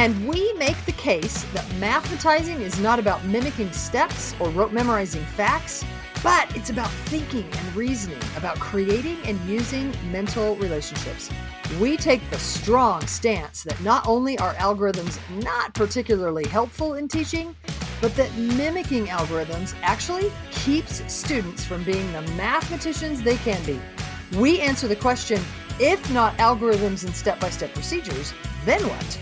And we make the case that mathematizing is not about mimicking steps or rote memorizing facts, but it's about thinking and reasoning, about creating and using mental relationships. We take the strong stance that not only are algorithms not particularly helpful in teaching, but that mimicking algorithms actually keeps students from being the mathematicians they can be. We answer the question if not algorithms and step by step procedures, then what?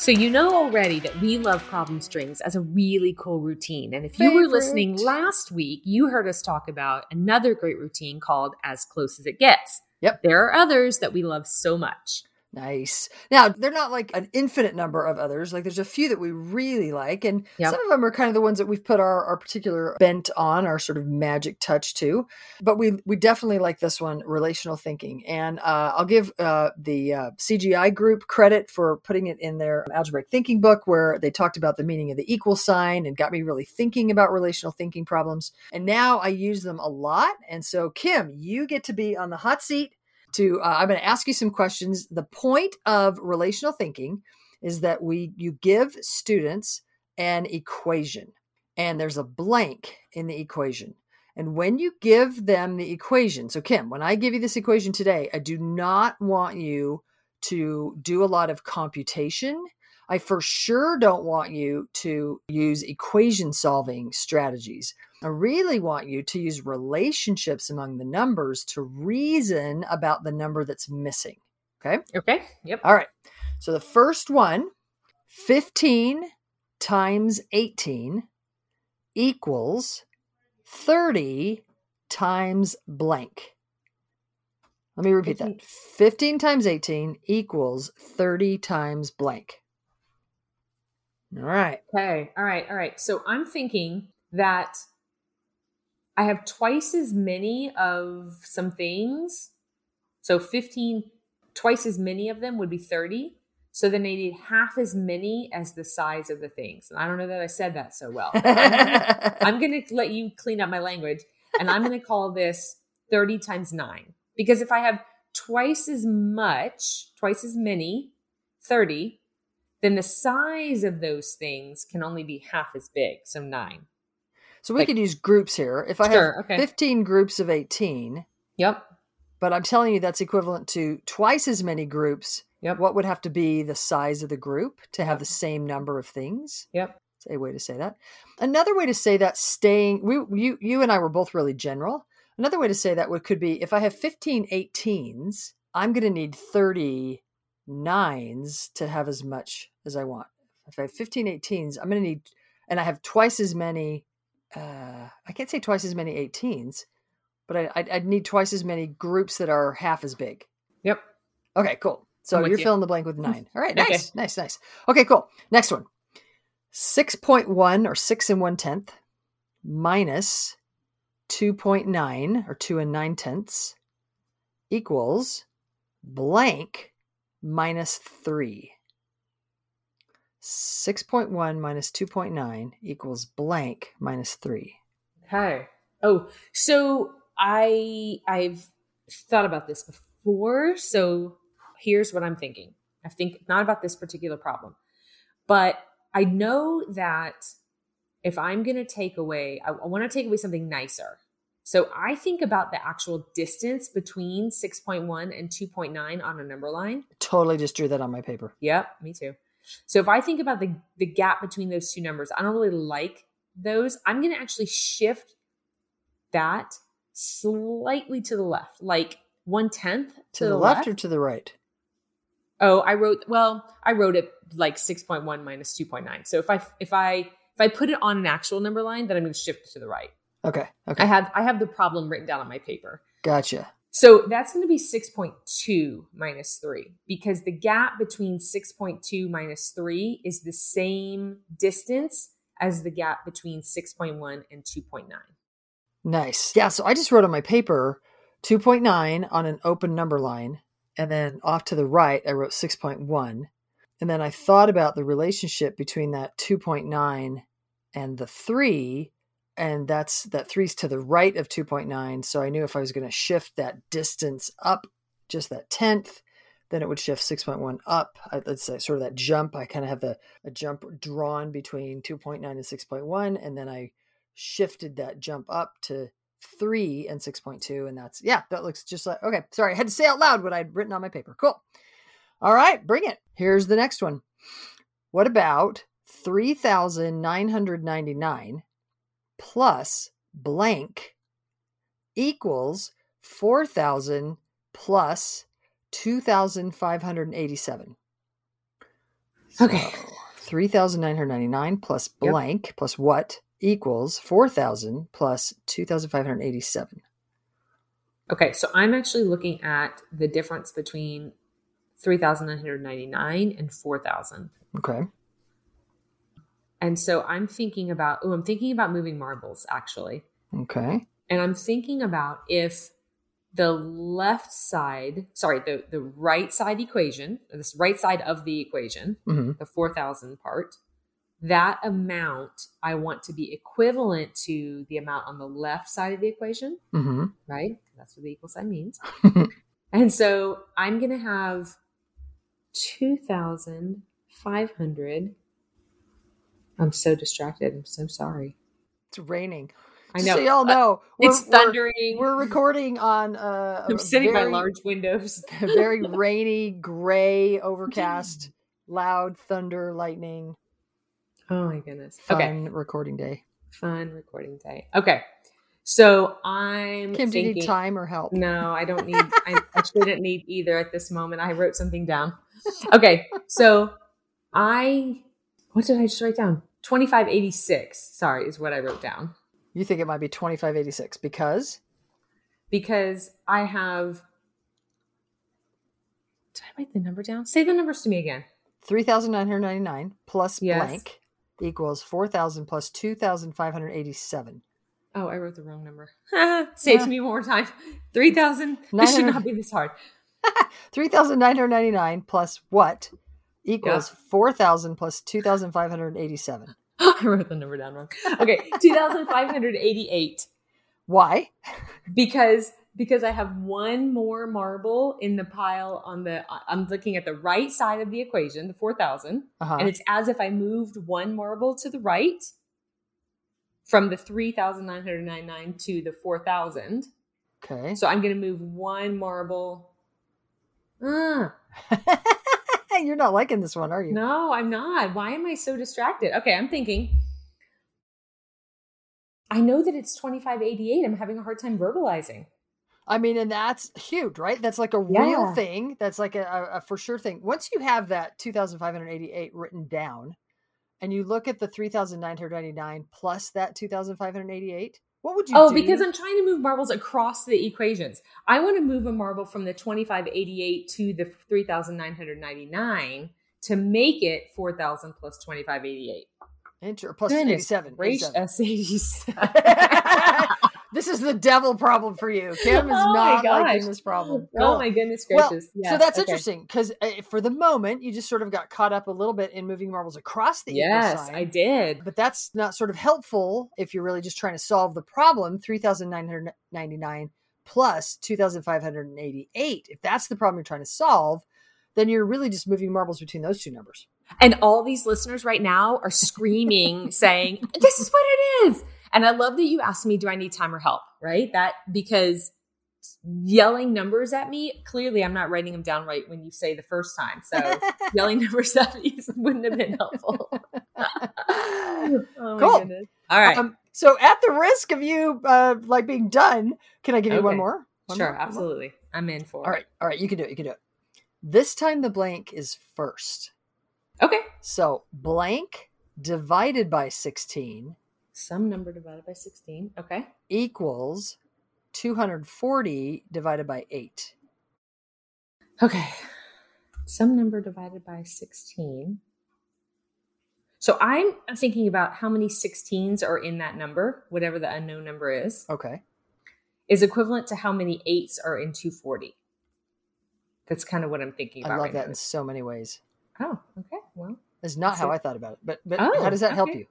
So you know already that we love problem strings as a really cool routine. And if you were listening last week, you heard us talk about another great routine called As Close as It Gets. Yep. There are others that we love so much. Nice. Now, they're not like an infinite number of others. Like there's a few that we really like, and yep. some of them are kind of the ones that we've put our, our particular bent on, our sort of magic touch to. But we we definitely like this one, relational thinking. And uh, I'll give uh, the uh, CGI group credit for putting it in their algebraic thinking book, where they talked about the meaning of the equal sign and got me really thinking about relational thinking problems. And now I use them a lot. And so, Kim, you get to be on the hot seat to uh, i'm going to ask you some questions. The point of relational thinking is that we you give students an equation and there's a blank in the equation. And when you give them the equation so kim when i give you this equation today i do not want you to do a lot of computation. I for sure don't want you to use equation solving strategies. I really want you to use relationships among the numbers to reason about the number that's missing. Okay. Okay. Yep. All right. So the first one 15 times 18 equals 30 times blank. Let me repeat that 15 times 18 equals 30 times blank. All right. Okay. All right. All right. So I'm thinking that I have twice as many of some things. So 15, twice as many of them would be 30. So then I need half as many as the size of the things. And I don't know that I said that so well. I'm going to let you clean up my language and I'm going to call this 30 times nine. Because if I have twice as much, twice as many, 30, then the size of those things can only be half as big, so nine. So we like, could use groups here. If I sure, have okay. 15 groups of 18. Yep. But I'm telling you that's equivalent to twice as many groups. Yep. What would have to be the size of the group to have yep. the same number of things? Yep. That's a way to say that. Another way to say that staying we you you and I were both really general. Another way to say that would could be if I have 15 18s, I'm going to need 30 nines to have as much as I want. If I have 15 18s, I'm going to need, and I have twice as many, uh, I can't say twice as many 18s, but I, I'd, I'd need twice as many groups that are half as big. Yep. Okay, cool. So you're you. filling the blank with nine. All right, nice, okay. nice, nice. Okay, cool. Next one 6.1 or 6 and 1 tenth minus 2.9 or 2 and 9 tenths equals blank minus 3. 6.1 minus 2.9 equals blank minus 3. Okay. Oh, so I I've thought about this before. So here's what I'm thinking. I think not about this particular problem, but I know that if I'm going to take away, I, I want to take away something nicer. So I think about the actual distance between 6.1 and 2.9 on a number line. Totally just drew that on my paper. Yep, me too. So if I think about the, the gap between those two numbers, I don't really like those. I'm going to actually shift that slightly to the left, like one tenth to, to, the, the left, left or to the right. Oh, I wrote well. I wrote it like six point one minus two point nine. So if I if I if I put it on an actual number line, then I'm going to shift it to the right. Okay. Okay. I have I have the problem written down on my paper. Gotcha. So that's going to be 6.2 minus 3 because the gap between 6.2 minus 3 is the same distance as the gap between 6.1 and 2.9. Nice. Yeah. So I just wrote on my paper 2.9 on an open number line. And then off to the right, I wrote 6.1. And then I thought about the relationship between that 2.9 and the 3. And that's that three's to the right of 2.9. So I knew if I was going to shift that distance up just that tenth, then it would shift 6.1 up. Let's say sort of that jump. I kind of have the a jump drawn between 2.9 and 6.1. And then I shifted that jump up to three and 6.2. And that's, yeah, that looks just like, okay, sorry. I had to say out loud what I'd written on my paper. Cool. All right, bring it. Here's the next one. What about 3,999 plus blank equals 4,000 plus 2,587? Okay. 3,999 plus blank yep. plus what equals 4,000 plus 2,587. Okay, so I'm actually looking at the difference between 3,999 and 4,000. Okay. And so I'm thinking about, oh, I'm thinking about moving marbles actually. Okay. And I'm thinking about if the left side, sorry, the, the right side equation, this right side of the equation, mm-hmm. the 4,000 part, that amount I want to be equivalent to the amount on the left side of the equation, mm-hmm. right? That's what the equal sign means. and so I'm going to have 2,500. I'm so distracted. I'm so sorry. It's raining. I know. So y'all know it's thundering. We're, we're, recording on. Uh, I'm sitting very, by large windows. very rainy, gray, overcast, loud thunder, lightning. Oh my goodness. Fun okay. recording day. Fun recording day. Okay. So I'm Kim, thinking, do you need time or help? No, I don't need I actually didn't need either at this moment. I wrote something down. Okay. So I what did I just write down? 2586, sorry, is what I wrote down. You think it might be 2586 because because I have Did I write the number down? Say the numbers to me again. 3999 plus Yes. blank equals 4000 plus 2587. Oh, I wrote the wrong number. Say it Yeah. to me one more time. 3000. This should not be this hard. 3999 plus what equals 4000 plus 2587. I wrote the number down wrong. Okay, 2588 Why? because because I have one more marble in the pile on the I'm looking at the right side of the equation, the 4000, Uh-huh. and it's as if I moved one marble to the right from the 3999 to the 4000. okay. So I'm going to move one marble Ah, You're not liking this one, are you? no, I'm not. Why am I so distracted? Okay, I'm thinking. I know that it's 2588. I'm having a hard time verbalizing. I mean, and that's huge, right? That's like a real thing. That's like a, a, a for sure thing. Once you have that 2,588 written down and you look at the 3,999 plus that 2,588, what would you Oh, do? because I'm trying to move marbles across the equations. I want to move a marble from the 2588 to the 3999 to make it 4000 plus 2588. Enter plus Goodness 87. Gracious 87. S87. this is the devil problem for you. Kim is Oh not liking this problem. Oh my goodness Well, gracious. so that's okay. interesting because uh, for the moment you just sort of got caught up a little bit in moving marbles across the Yes. I did. but that's not sort of helpful if you're really just trying to solve the problem 3999 plus 2,588. If that's the problem you're trying to solve, then you're really just moving marbles between those two numbers. And all these listeners right now are screaming, saying, This is what it is. And I love that you asked me, Do I need time or help? Right? That because yelling numbers at me, clearly I'm not writing them down right when you say the first time. So yelling numbers at me wouldn't have been helpful. oh cool. Goodness. All right. Um, so at the risk of you uh, like being done, can I give you okay. one more? One sure, more? absolutely. More? I'm in for All right. All right, you can do it. You can do it. This time the blank is first. Okay. So blank divided by 16. Some number divided by 16. Okay. Equals 240 divided by 8. Okay. Some number divided by 16. So I'm thinking about how many 16s are in that number, whatever the unknown number is. Okay. Is equivalent to how many 8s are in 240. That's kind of what I'm thinking about. I love right that now. in so many ways. Oh, okay. Well, that's not how I thought about it. But but oh, how does that okay. help you?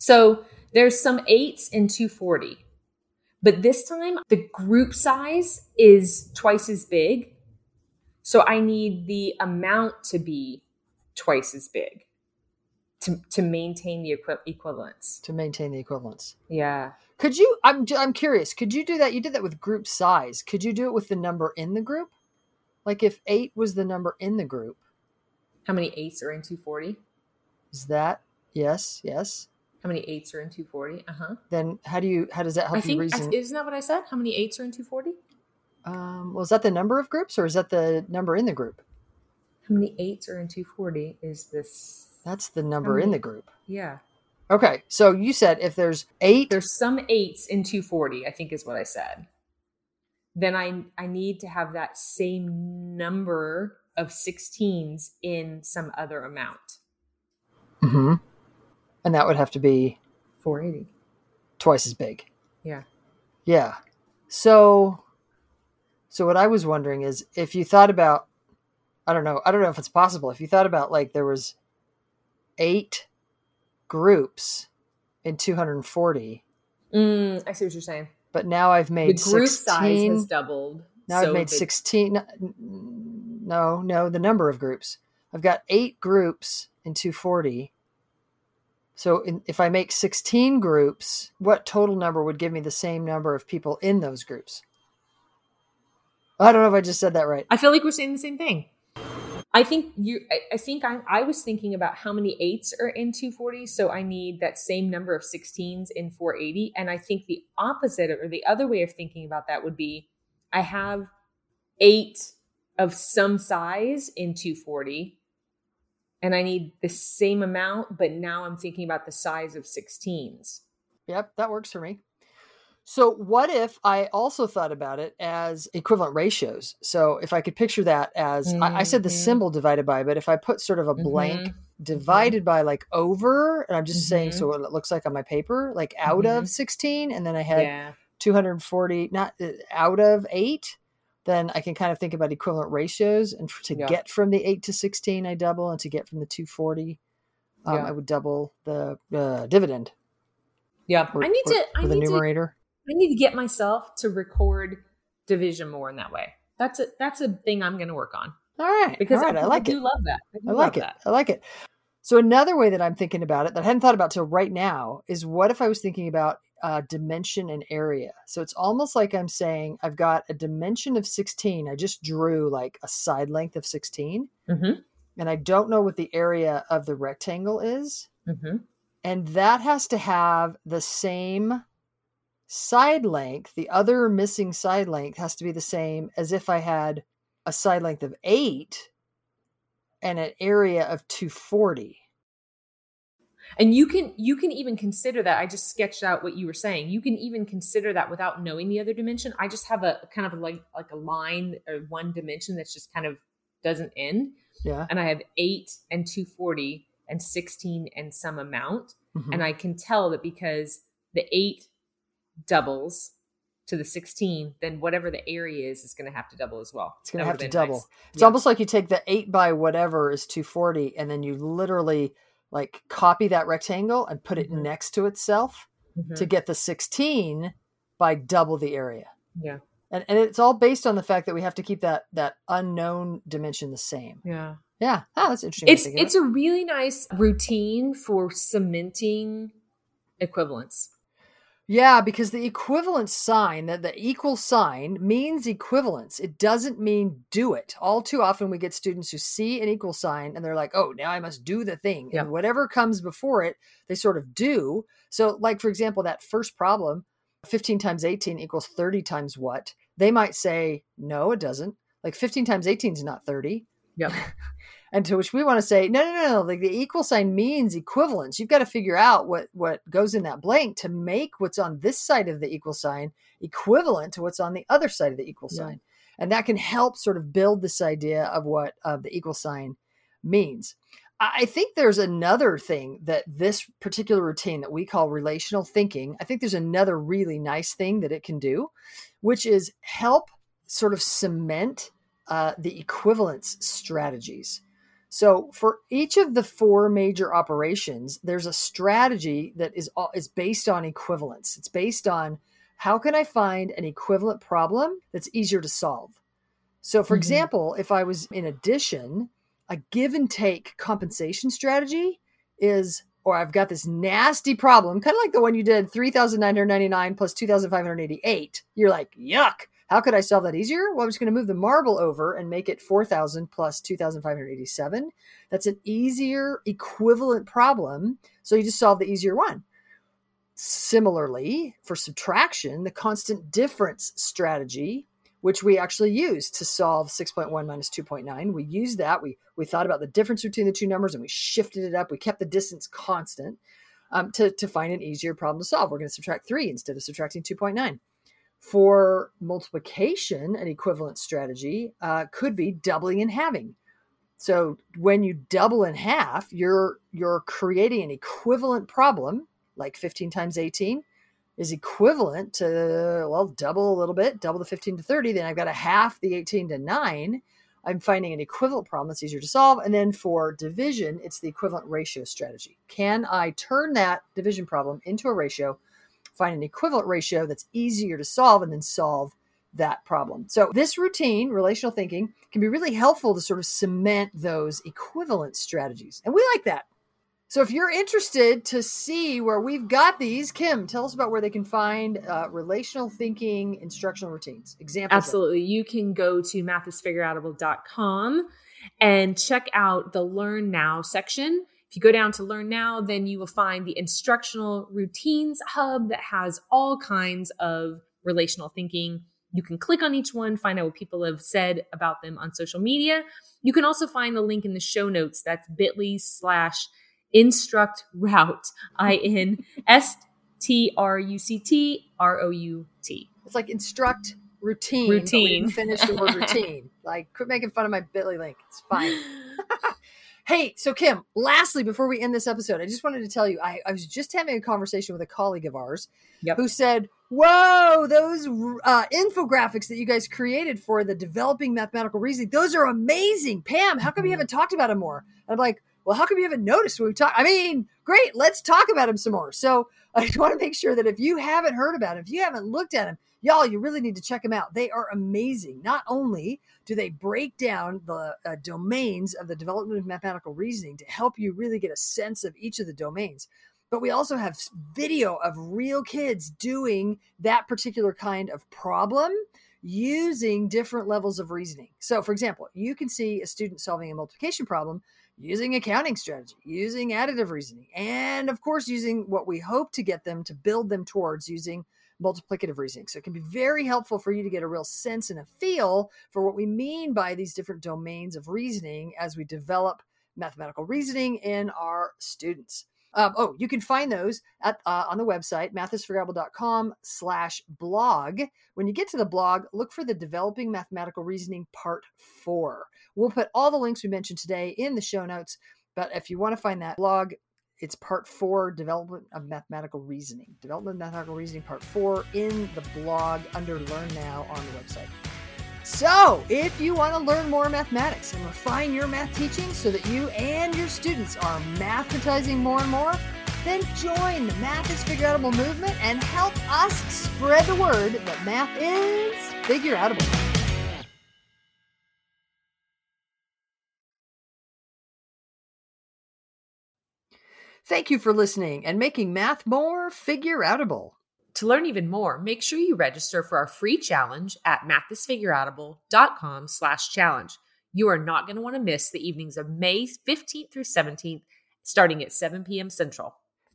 So there's some eights in 240. But this time the group size is twice as big. So I need the amount to be twice as big to, to maintain the equi- equivalence. To maintain the equivalence. Yeah. Could you I'm I'm curious, could you do that? You did that with group size. Could you do it with the number in the group? Like if 8 was the number in the group. How many 8s are in 240? Is that? Yes, yes. How many eights are in 240? Uh huh. Then how do you? How does that help I think, you reason? Isn't that what I said? How many eights are in 240? Um, well, is that the number of groups or is that the number in the group? How many eights are in 240 is this? That's the number many, in the group. Yeah. Okay. So you said if there's eight. There's some eights in 240, I think is what I said. Then I, I need to have that same number of 16s in some other amount. hmm and that would have to be 480 twice as big. Yeah. Yeah. So so what i was wondering is if you thought about i don't know i don't know if it's possible if you thought about like there was eight groups in 240 mm, i see what you're saying. But now i've made the group 16, size has doubled now so i've made the... 16 no no the number of groups. I've got eight groups in 240 so in, if I make 16 groups, what total number would give me the same number of people in those groups? I don't know if I just said that right. I feel like we're saying the same thing. I think you. I, think I, I was thinking about how many eights are in 240, so I need that same number of 16s in 480. And I think the opposite or the other way of thinking about that would be, I have eight of some size in 240, and I need the same amount, but now I'm thinking about the size of 16s. Yep, that works for me. So, what if I also thought about it as equivalent ratios? So, if I could picture that as mm-hmm. I, I, said the mm-hmm. symbol divided by, but if I put sort of a blank mm-hmm. divided mm-hmm. by like over, and I'm just saying, so mm-hmm. what it looks like on my paper, like out of mm-hmm. 16, and then I had yeah. 240, not uh, out of eight, then I can kind of think about equivalent ratios. And for, to yeah. get from the 8 to 16, I double. And to get from the 240, um, yeah. I would double the uh, dividend. Yeah. Or, I need to, I the need numerator. To, I need to get myself to record division more in that way. That's a, that's a thing I'm going to work on. All right. Because All right. I, I like do it. love that. I, I like it. That. I like it. So another way that I'm thinking about it that I hadn't thought about till right now is what if I was thinking about uh, dimension and area. So it's almost like I'm saying I've got a dimension of 16. I just drew like a side length of 16. Mm-hmm. And I don't know what the area of the rectangle is. Mm-hmm. And that has to have the same side length. The other missing side length has to be the same as if I had a side length of eight and an area of 240 and you can you can even consider that. I just sketched out what you were saying. You can even consider that without knowing the other dimension. I just have a kind of like like a line or one dimension that's just kind of doesn't end. Yeah. And i have 8 and 240 and 16 and some amount. Mm-hmm. and i can tell that because the 8 doubles to the 16 then whatever the area is is going to have to double as well. It's going to have to double. nice. it's yeah. almost like you take the 8 by whatever is 240 and then you literally like copy that rectangle and put it mm-hmm. next to itself mm-hmm. to get the 16 by double the area. Yeah. And, and it's all based on the fact that we have to keep that that unknown dimension the same. Yeah. Yeah. Oh, that's interesting. It's it's a really nice routine for cementing equivalence. Yeah, because the equivalence sign, that the equal sign means equivalence. It doesn't mean do it. All too often we get students who see an equal sign and they're like, oh, now I must do the thing. Yeah. And whatever comes before it, they sort of do. So, like, for example, that first problem, 15 times 18 equals 30 times what? They might say, no, it doesn't. Like 15 times 18 is not 30. Yep. and to which we want to say no no no no like the equal sign means equivalence you've got to figure out what what goes in that blank to make what's on this side of the equal sign equivalent to what's on the other side of the equal yeah. sign and that can help sort of build this idea of what uh, the equal sign means I think there's another thing that this particular routine that we call relational thinking, I think there's another really nice thing that it can do, which is help sort of cement uh, the equivalence strategies. So for each of the four major operations, there's a strategy that is is based on equivalence. It's based on how can I find an equivalent problem that's easier to solve. So for mm-hmm. example, if I was in addition, a give and take compensation strategy is or I've got this nasty problem, kind of like the one you did 3,999 plus 2,588. You're like, yuck. How could I solve that easier? Well, I'm just going to move the marble over and make it 4,000 plus 2,587. That's an easier equivalent problem. So you just solve the easier one. Similarly, for subtraction, the constant difference strategy, which we actually use to solve 6.1 minus 2.9, we used that. We, we thought about the difference between the two numbers and we shifted it up. We kept the distance constant um, to, to find an easier problem to solve. We're going to subtract 3 instead of subtracting 2.9. For multiplication, an equivalent strategy uh, could be doubling and halving. So when you double in half, you're you're creating an equivalent problem, like 15 times 18 is equivalent to well, double a little bit, double the 15 to 30. Then I've got a half the 18 to 9. I'm finding an equivalent problem that's easier to solve. And then for division, it's the equivalent ratio strategy. Can I turn that division problem into a ratio find an equivalent ratio that's easier to solve and then solve that problem. So, this routine, relational thinking, can be really helpful to sort of cement those equivalent strategies. And we like that. So, if you're interested to see where we've got these, Kim, tell us about where they can find uh, relational thinking instructional routines. Examples. Absolutely. You can go to mathisfigureoutable.com and check out the Learn Now section. If you go down to Learn Now, then you will find the instructional routines hub that has all kinds of relational thinking. You can click on each one, find out what people have said about them on social media. You can also find the link in the show notes. That's bit.ly slash instruct route, I N S T R U C T R O U T. It's like instruct routine. Routine. Finish the word routine. like, quit making fun of my bit.ly link. It's fine. Hey, so Kim, lastly, before we end this episode, I just wanted to tell you I, I was just having a conversation with a colleague of ours yep. who said, Whoa, those uh, infographics that you guys created for the developing mathematical reasoning, those are amazing. Pam, how come you mm-hmm. haven't talked about them more? I'm like, well, how come you haven't noticed when we talk? I mean, great, let's talk about them some more. So I just want to make sure that if you haven't heard about them, if you haven't looked at them, y'all, you really need to check them out. They are amazing. Not only do they break down the uh, domains of the development of mathematical reasoning to help you really get a sense of each of the domains, but we also have video of real kids doing that particular kind of problem using different levels of reasoning. So, for example, you can see a student solving a multiplication problem using accounting strategy, using additive reasoning, and of course, using what we hope to get them to build them towards using multiplicative reasoning. So it can be very helpful for you to get a real sense and a feel for what we mean by these different domains of reasoning as we develop mathematical reasoning in our students. Um, oh, you can find those at uh, on the website mathisfigureoutable.com slash blog. When you get to the blog, look for the Developing Mathematical Reasoning Part 4. We'll put all the links we mentioned today in the show notes, but if you want to find that blog, it's part four development of mathematical reasoning development of mathematical reasoning part four in the blog under learn now on the website so if you want to learn more mathematics and refine your math teaching so that you and your students are mathematizing more and more then join the math is figureoutable movement and help us spread the word that math is figure outable. Thank you for listening and making math more figure outable. To learn even more, make sure you register for our free challenge at mathisfigureoutable.com slash challenge. You are not going to want to miss the evenings of May 15th through 17th, starting at 7 p.m. Central.